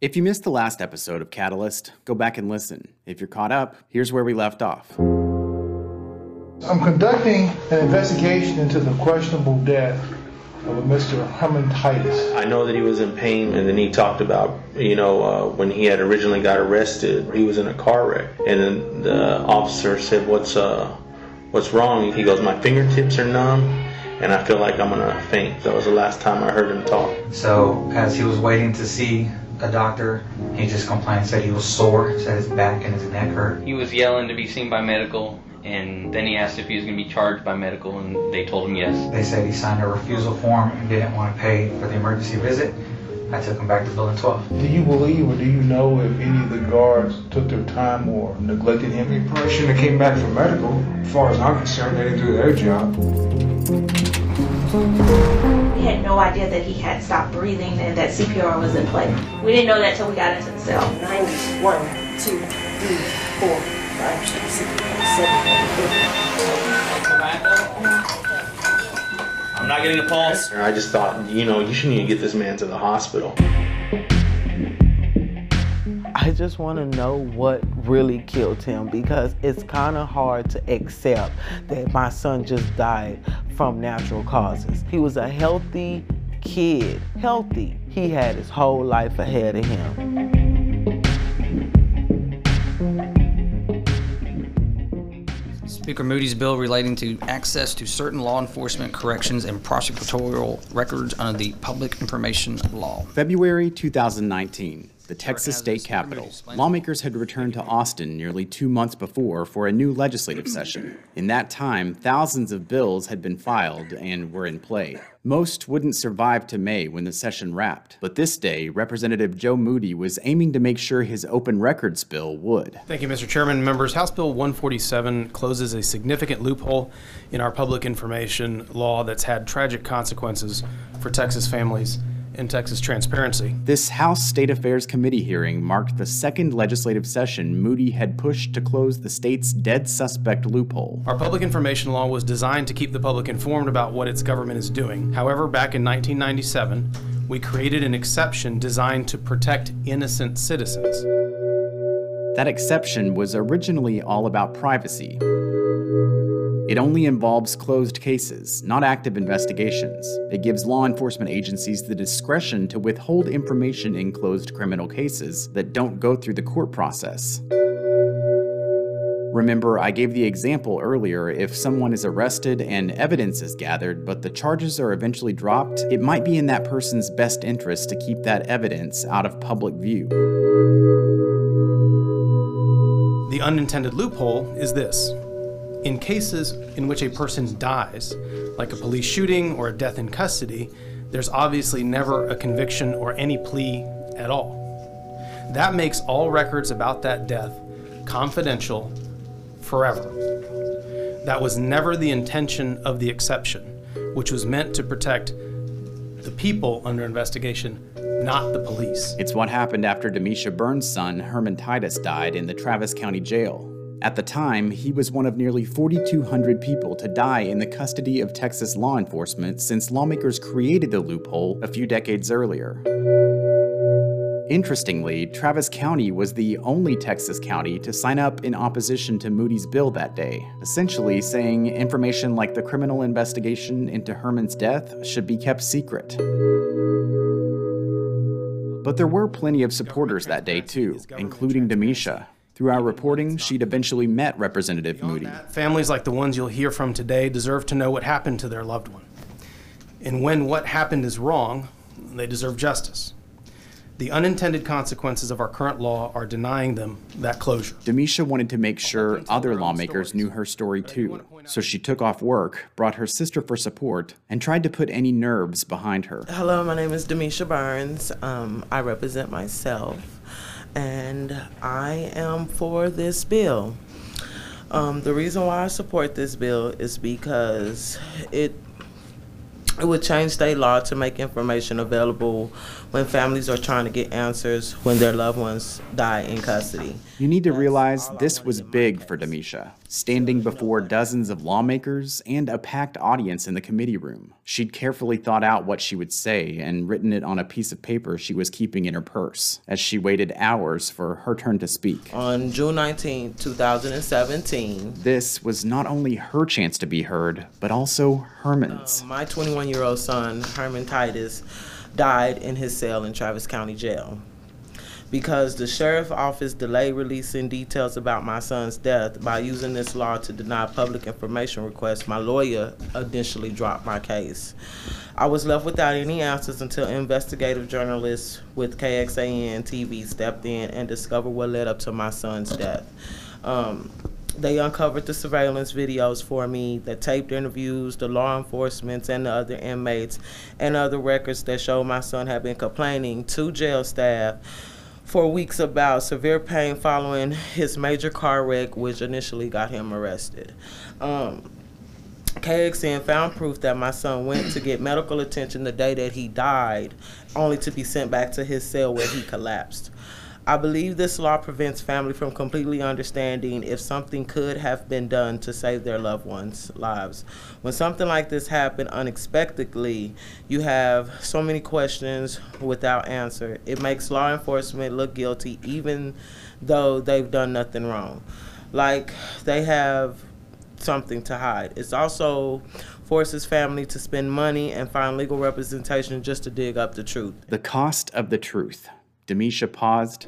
If you missed the last episode of Catalyst, go back and listen. If you're caught up, here's where we left off. I'm conducting an investigation into the questionable death of a Mr. Herman Titus. I know that he was in pain, and then he talked about, you know, uh, when he had originally got arrested, he was in a car wreck, and then the officer said, "What's uh, what's wrong?" He goes, "My fingertips are numb, and I feel like I'm gonna faint." That was the last time I heard him talk. So as he was waiting to see a doctor, he just complained, said he was sore, said his back and his neck hurt. He was yelling to be seen by medical, and then he asked if he was going to be charged by medical, and they told him yes. They said he signed a refusal form and didn't want to pay for the emergency visit. I took him back to building 12. Do you believe or do you know if any of the guards took their time or neglected him? He probably shouldn't have came back from medical. As far as I'm concerned, they didn't do their job. We had no idea that he had stopped breathing and that CPR was in play. We didn't know that till we got into the cell. 91, 2, 3, 4, 5, 6, 7, 8. I'm not getting a pulse. I just thought, you know, you shouldn't even get this man to the hospital. I just want to know what really killed him because it's kind of hard to accept that my son just died from natural causes. He was a healthy kid, healthy. He had his whole life ahead of him. Speaker Moody's bill relating to access to certain law enforcement, corrections, and prosecutorial records under the Public Information Law. February 2019, the Texas state capitol. Lawmakers had returned to Austin nearly two months before for a new legislative session. In that time, thousands of bills had been filed and were in play. Most wouldn't survive to May when the session wrapped, but this day, Representative Joe Moody was aiming to make sure his open records bill would. Thank you, Mr. Chairman. Members, House Bill 147 closes a significant loophole in our public information law that's had tragic consequences for Texas families and Texas transparency. This House State Affairs Committee hearing marked the second legislative session Moody had pushed to close the state's dead suspect loophole. Our public information law was designed to keep the public informed about what its government is doing. However, back in 1997, we created an exception designed to protect innocent citizens. That exception was originally all about privacy. It only involves closed cases, not active investigations. It gives law enforcement agencies the discretion to withhold information in closed criminal cases that don't go through the court process. Remember, I gave the example earlier if someone is arrested and evidence is gathered, but the charges are eventually dropped, it might be in that person's best interest to keep that evidence out of public view. The unintended loophole is this in cases in which a person dies, like a police shooting or a death in custody, there's obviously never a conviction or any plea at all. That makes all records about that death confidential forever. That was never the intention of the exception, which was meant to protect the people under investigation, not the police. It's what happened after Demisha Burns' son, Herman Titus, died in the Travis County Jail. At the time, he was one of nearly 4,200 people to die in the custody of Texas law enforcement since lawmakers created the loophole a few decades earlier. Interestingly, Travis County was the only Texas county to sign up in opposition to Moody's bill that day, essentially saying information like the criminal investigation into Herman's death should be kept secret. But there were plenty of supporters that day too, including Demisha. Through our reporting, she'd eventually met Representative Moody. Families like the ones you'll hear from today deserve to know what happened to their loved one. And when what happened is wrong, they deserve justice. The unintended consequences of our current law are denying them that closure. Demisha wanted to make sure other lawmakers knew her story too, so she took off work, brought her sister for support, and tried to put any nerves behind her. Hello, my name is Demisha Burns. Um, I represent myself, and I am for this bill. Um, the reason why I support this bill is because it it would change state law to make information available when families are trying to get answers when their loved ones die in custody. You need to realize this was big for Demisha. standing before dozens of lawmakers and a packed audience in the committee room. She'd carefully thought out what she would say and written it on a piece of paper she was keeping in her purse as she waited hours for her turn to speak. On June 19, 2017, This was not only her chance to be heard, but also Herman's. Uh, my 21 year old son, Herman Titus, died in his cell in Travis County Jail. Because the sheriff's office delayed releasing details about my son's death by using this law to deny public information requests, my lawyer initially dropped my case. I was left without any answers until investigative journalists with KXAN TV stepped in and discovered what led up to my son's death. Um, they uncovered the surveillance videos for me, the taped interviews, the law enforcement and the other inmates, and other records that show my son had been complaining to jail staff for weeks about severe pain following his major car wreck, which initially got him arrested. Um, KXAN found proof that my son went to get medical attention the day that he died, only to be sent back to his cell where he collapsed. I believe this law prevents family from completely understanding if something could have been done to save their loved ones' lives. When something like this happened unexpectedly, you have so many questions without answer. It makes law enforcement look guilty even though they've done nothing wrong. Like they have something to hide. It's also forces family to spend money and find legal representation just to dig up the truth. The cost of the truth. Demisha paused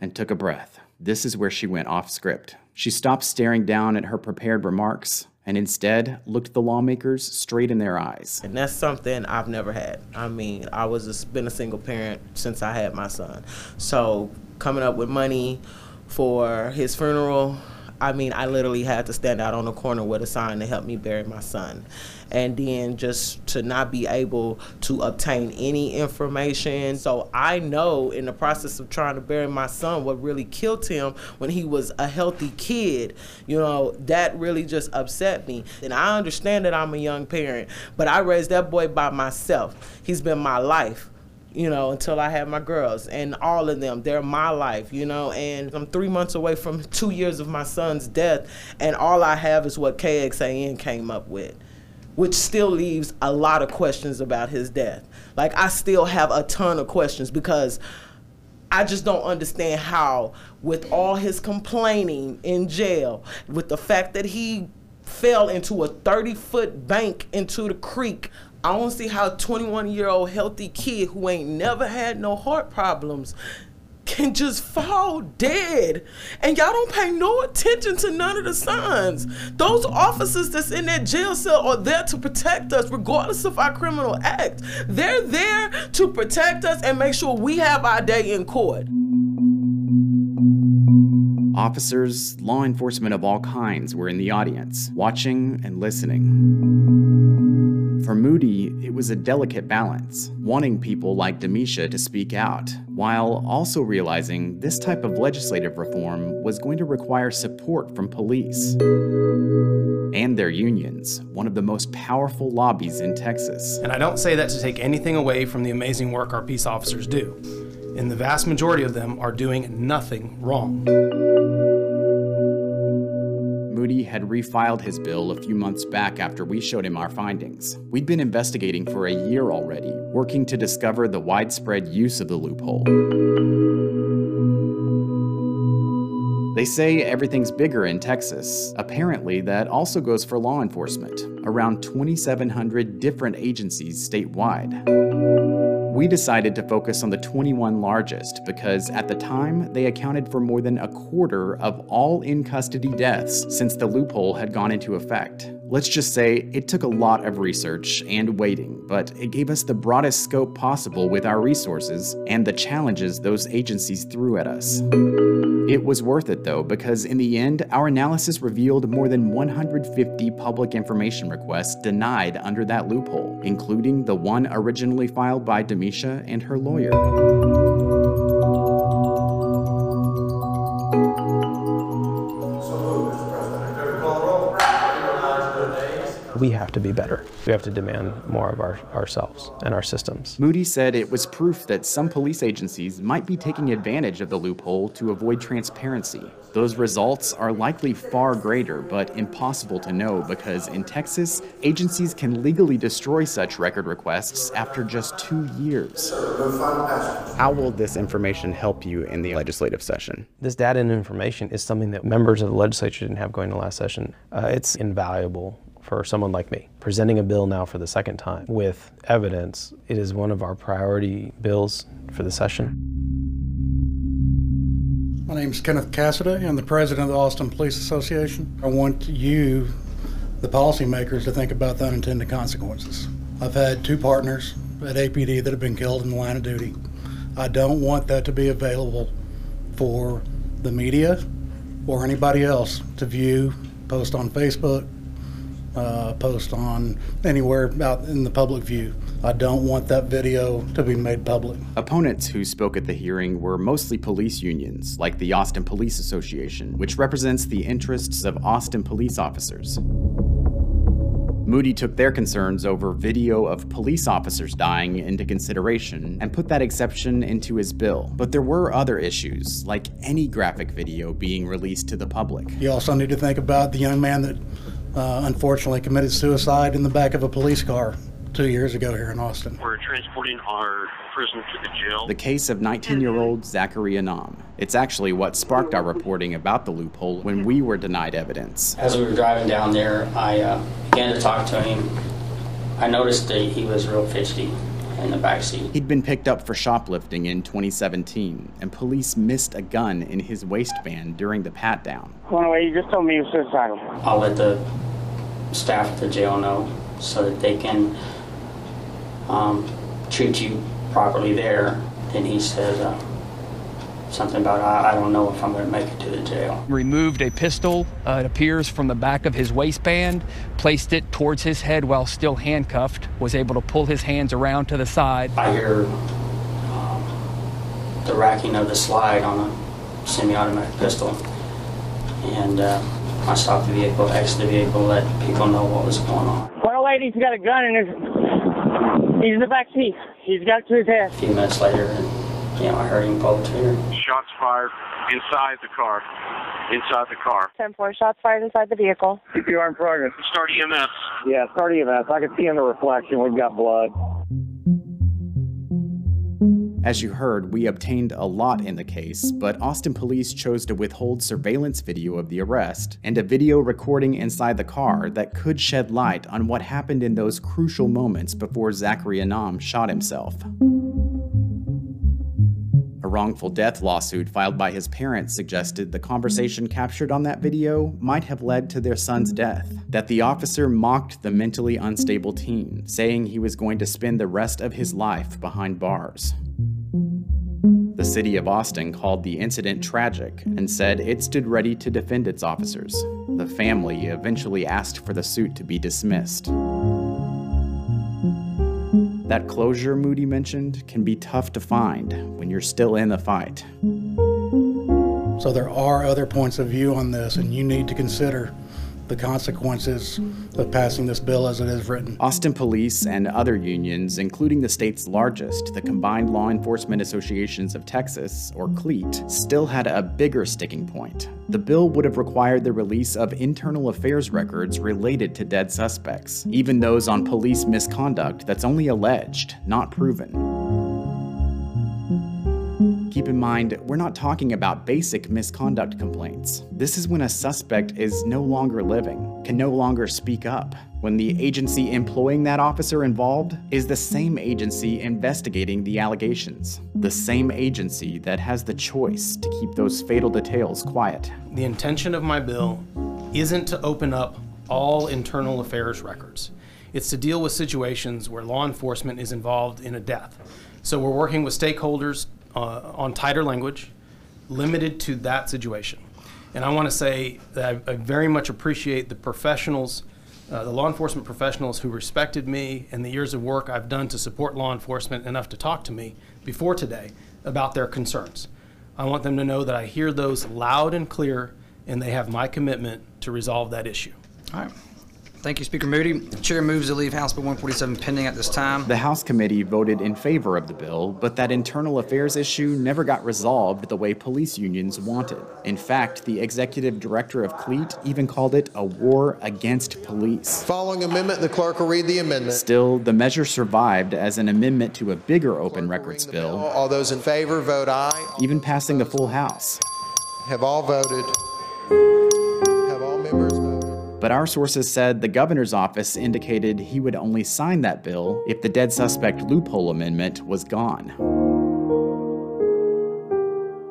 and took a breath. This is where she went off script. She stopped staring down at her prepared remarks and instead looked the lawmakers straight in their eyes. And that's something I've never had. I mean, I was a, been a single parent since I had my son. So coming up with money for his funeral, I mean, I literally had to stand out on the corner with a sign to help me bury my son. And then just to not be able to obtain any information. So I know in the process of trying to bury my son, what really killed him when he was a healthy kid, you know, that really just upset me. And I understand that I'm a young parent, but I raised that boy by myself. He's been my life you know, until I have my girls. And all of them, they're my life, you know. And I'm three months away from two years of my son's death, and all I have is what KXAN came up with, which still leaves a lot of questions about his death. Like, I still have a ton of questions because. I just don't understand how, with all his complaining in jail, with the fact that he fell into a 30 foot bank into the creek I don't see how a 21 year old healthy kid who ain't never had no heart problems can just fall dead. And y'all don't pay no attention to none of the signs. Those officers that's in that jail cell are there to protect us, regardless of our criminal act. They're there to protect us and make sure we have our day in court. Officers, law enforcement of all kinds were in the audience, watching and listening. For Moody, it was a delicate balance, wanting people like Demisha to speak out, while also realizing this type of legislative reform was going to require support from police and their unions, one of the most powerful lobbies in Texas. And I don't say that to take anything away from the amazing work our peace officers do. And the vast majority of them are doing nothing wrong. Moody had refiled his bill a few months back after we showed him our findings. We'd been investigating for a year already, working to discover the widespread use of the loophole. They say everything's bigger in Texas. Apparently, that also goes for law enforcement, around 2,700 different agencies statewide. We decided to focus on the 21 largest because at the time they accounted for more than a quarter of all in custody deaths since the loophole had gone into effect. Let's just say it took a lot of research and waiting, but it gave us the broadest scope possible with our resources and the challenges those agencies threw at us. It was worth it though, because in the end, our analysis revealed more than 150 public information requests denied under that loophole, including the one originally filed by Demisha and her lawyer. We have to be better. We have to demand more of our, ourselves and our systems. Moody said it was proof that some police agencies might be taking advantage of the loophole to avoid transparency. Those results are likely far greater, but impossible to know because in Texas, agencies can legally destroy such record requests after just two years. How will this information help you in the legislative session? This data and information is something that members of the legislature didn't have going to last session. Uh, it's invaluable for someone like me. Presenting a bill now for the second time with evidence, it is one of our priority bills for the session. My name is Kenneth Casaday. I'm the president of the Austin Police Association. I want you, the policymakers, to think about the unintended consequences. I've had two partners at APD that have been killed in the line of duty. I don't want that to be available for the media or anybody else to view, post on Facebook, uh, post on anywhere out in the public view. I don't want that video to be made public. Opponents who spoke at the hearing were mostly police unions, like the Austin Police Association, which represents the interests of Austin police officers. Moody took their concerns over video of police officers dying into consideration and put that exception into his bill. But there were other issues, like any graphic video being released to the public. You also need to think about the young man that uh, unfortunately committed suicide in the back of a police car two years ago here in Austin. We're transporting our prisoner to the jail. The case of 19 year old Zachary Anam. It's actually what sparked our reporting about the loophole when we were denied evidence. As we were driving down there, I uh, began to talk to him. I noticed that he was real fidgety in the back seat. He'd been picked up for shoplifting in 2017, and police missed a gun in his waistband during the pat down. Well, anyway, you just told me he was suicidal. I'll let the staff at the jail know so that they can um, treat you properly there. Then he said uh, something about, I, I, don't know if I'm going to make it to the jail. Removed a pistol, uh, it appears, from the back of his waistband, placed it towards his head while still handcuffed, was able to pull his hands around to the side. I hear um, the racking of the slide on a semi automatic pistol. And uh, I stopped the vehicle, exited the vehicle, let people know what was going on. One lady's got a gun in his He's in the back seat. He's got it to his head. A few minutes later, you know, I heard him pull the trigger. Shots fired inside the car. Inside the car. 10 4 shots fired inside the vehicle. CPR in progress. Start EMS. Yeah, start EMS. I can see in the reflection we've got blood. As you heard, we obtained a lot in the case, but Austin police chose to withhold surveillance video of the arrest and a video recording inside the car that could shed light on what happened in those crucial moments before Zachary Anam shot himself. Wrongful death lawsuit filed by his parents suggested the conversation captured on that video might have led to their son's death. That the officer mocked the mentally unstable teen, saying he was going to spend the rest of his life behind bars. The city of Austin called the incident tragic and said it stood ready to defend its officers. The family eventually asked for the suit to be dismissed. That closure Moody mentioned can be tough to find when you're still in the fight. So there are other points of view on this, and you need to consider the consequences of passing this bill as it is written. Austin Police and other unions, including the state's largest, the Combined Law Enforcement Associations of Texas, or CLEAT, still had a bigger sticking point. The bill would have required the release of internal affairs records related to dead suspects, even those on police misconduct that's only alleged, not proven. Keep in mind, we're not talking about basic misconduct complaints. This is when a suspect is no longer living, can no longer speak up, when the agency employing that officer involved is the same agency investigating the allegations, the same agency that has the choice to keep those fatal details quiet. The intention of my bill isn't to open up all internal affairs records. It's to deal with situations where law enforcement is involved in a death. So we're working with stakeholders uh, on tighter language, limited to that situation. And I want to say that I, I very much appreciate the professionals, uh, the law enforcement professionals who respected me and the years of work I've done to support law enforcement enough to talk to me before today about their concerns. I want them to know that I hear those loud and clear and they have my commitment to resolve that issue. All right. Thank you, Speaker Moody. The chair moves to leave House Bill 147 pending at this time. The House committee voted in favor of the bill, but that internal affairs issue never got resolved the way police unions wanted. In fact, the executive director of CLEAT even called it a war against police. Following amendment, the clerk will read the amendment. Still, the measure survived as an amendment to a bigger open records bill, All those in favor, vote aye. even passing the full House. Have all voted. Our sources said the governor's office indicated he would only sign that bill if the dead suspect loophole amendment was gone.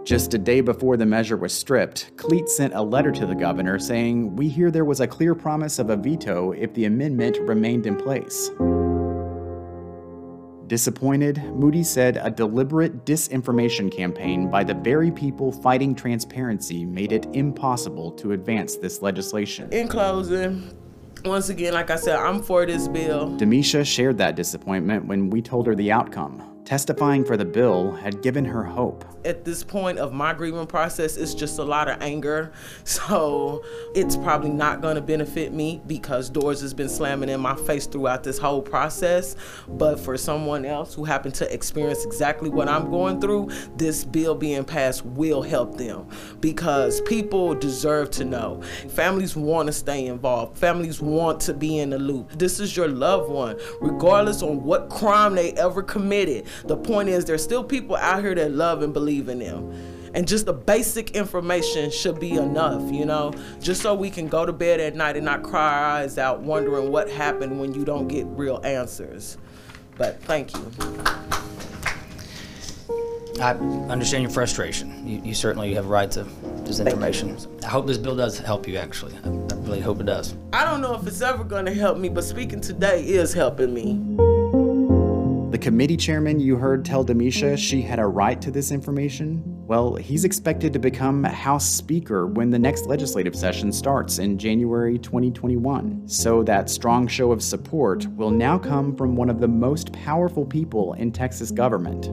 Just a day before the measure was stripped, CLEAT sent a letter to the governor saying, We hear there was a clear promise of a veto if the amendment remained in place. Disappointed, Moody said a deliberate disinformation campaign by the very people fighting transparency made it impossible to advance this legislation. In closing, once again, like I said, I'm for this bill. Demisha shared that disappointment when we told her the outcome. Testifying for the bill had given her hope. At this point of my grieving process, it's just a lot of anger. So it's probably not going to benefit me because doors has been slamming in my face throughout this whole process. But for someone else who happened to experience exactly what I'm going through, this bill being passed will help them because people deserve to know. Families want to stay involved. Families want to be in the loop. This is your loved one, regardless on what crime they ever committed. The point is, there's still people out here that love and believe in them. And just the basic information should be enough, you know, just so we can go to bed at night and not cry our eyes out wondering what happened when you don't get real answers. But thank you. I understand your frustration. You, you certainly have a right to this information. I hope this bill does help you, actually. I, I really hope it does. I don't know if it's ever going to help me, but speaking today is helping me. The committee chairman you heard tell Demisha she had a right to this information? Well, he's expected to become House Speaker when the next legislative session starts in January 2021. So that strong show of support will now come from one of the most powerful people in Texas government.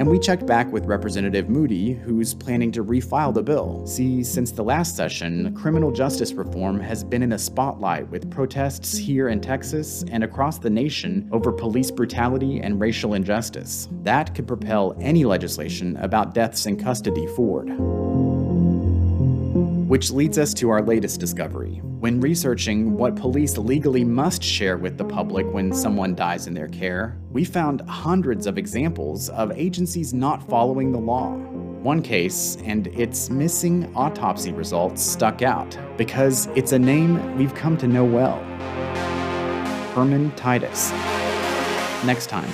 And we checked back with Representative Moody, who's planning to refile the bill. See, since the last session, criminal justice reform has been in the spotlight with protests here in Texas and across the nation over police brutality and racial injustice. That could propel any legislation about deaths in custody forward. Which leads us to our latest discovery. When researching what police legally must share with the public when someone dies in their care, we found hundreds of examples of agencies not following the law. One case and its missing autopsy results stuck out because it's a name we've come to know well Herman Titus. Next time.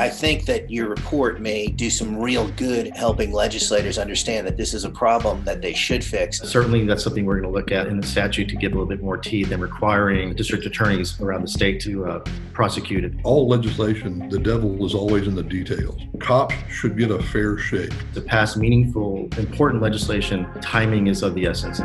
I think that your report may do some real good helping legislators understand that this is a problem that they should fix. Certainly, that's something we're going to look at in the statute to give a little bit more teeth and requiring district attorneys around the state to uh, prosecute it. All legislation, the devil is always in the details. Cops should get a fair shake. To pass meaningful, important legislation, timing is of the essence.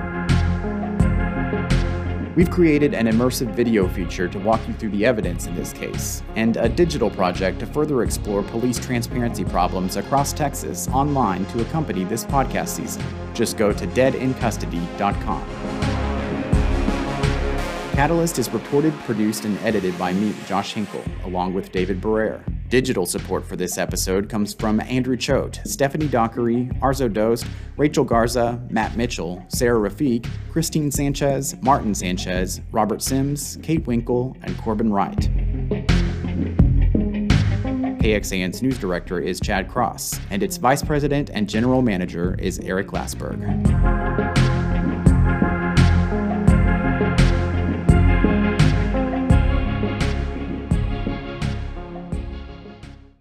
We've created an immersive video feature to walk you through the evidence in this case, and a digital project to further explore police transparency problems across Texas online to accompany this podcast season. Just go to deadincustody.com. Catalyst is reported, produced, and edited by me, Josh Hinkle, along with David Barer. Digital support for this episode comes from Andrew Choate, Stephanie Dockery, Arzo Dost, Rachel Garza, Matt Mitchell, Sarah Rafiq, Christine Sanchez, Martin Sanchez, Robert Sims, Kate Winkle, and Corbin Wright. KXAN's news director is Chad Cross, and its vice president and general manager is Eric Lassberg.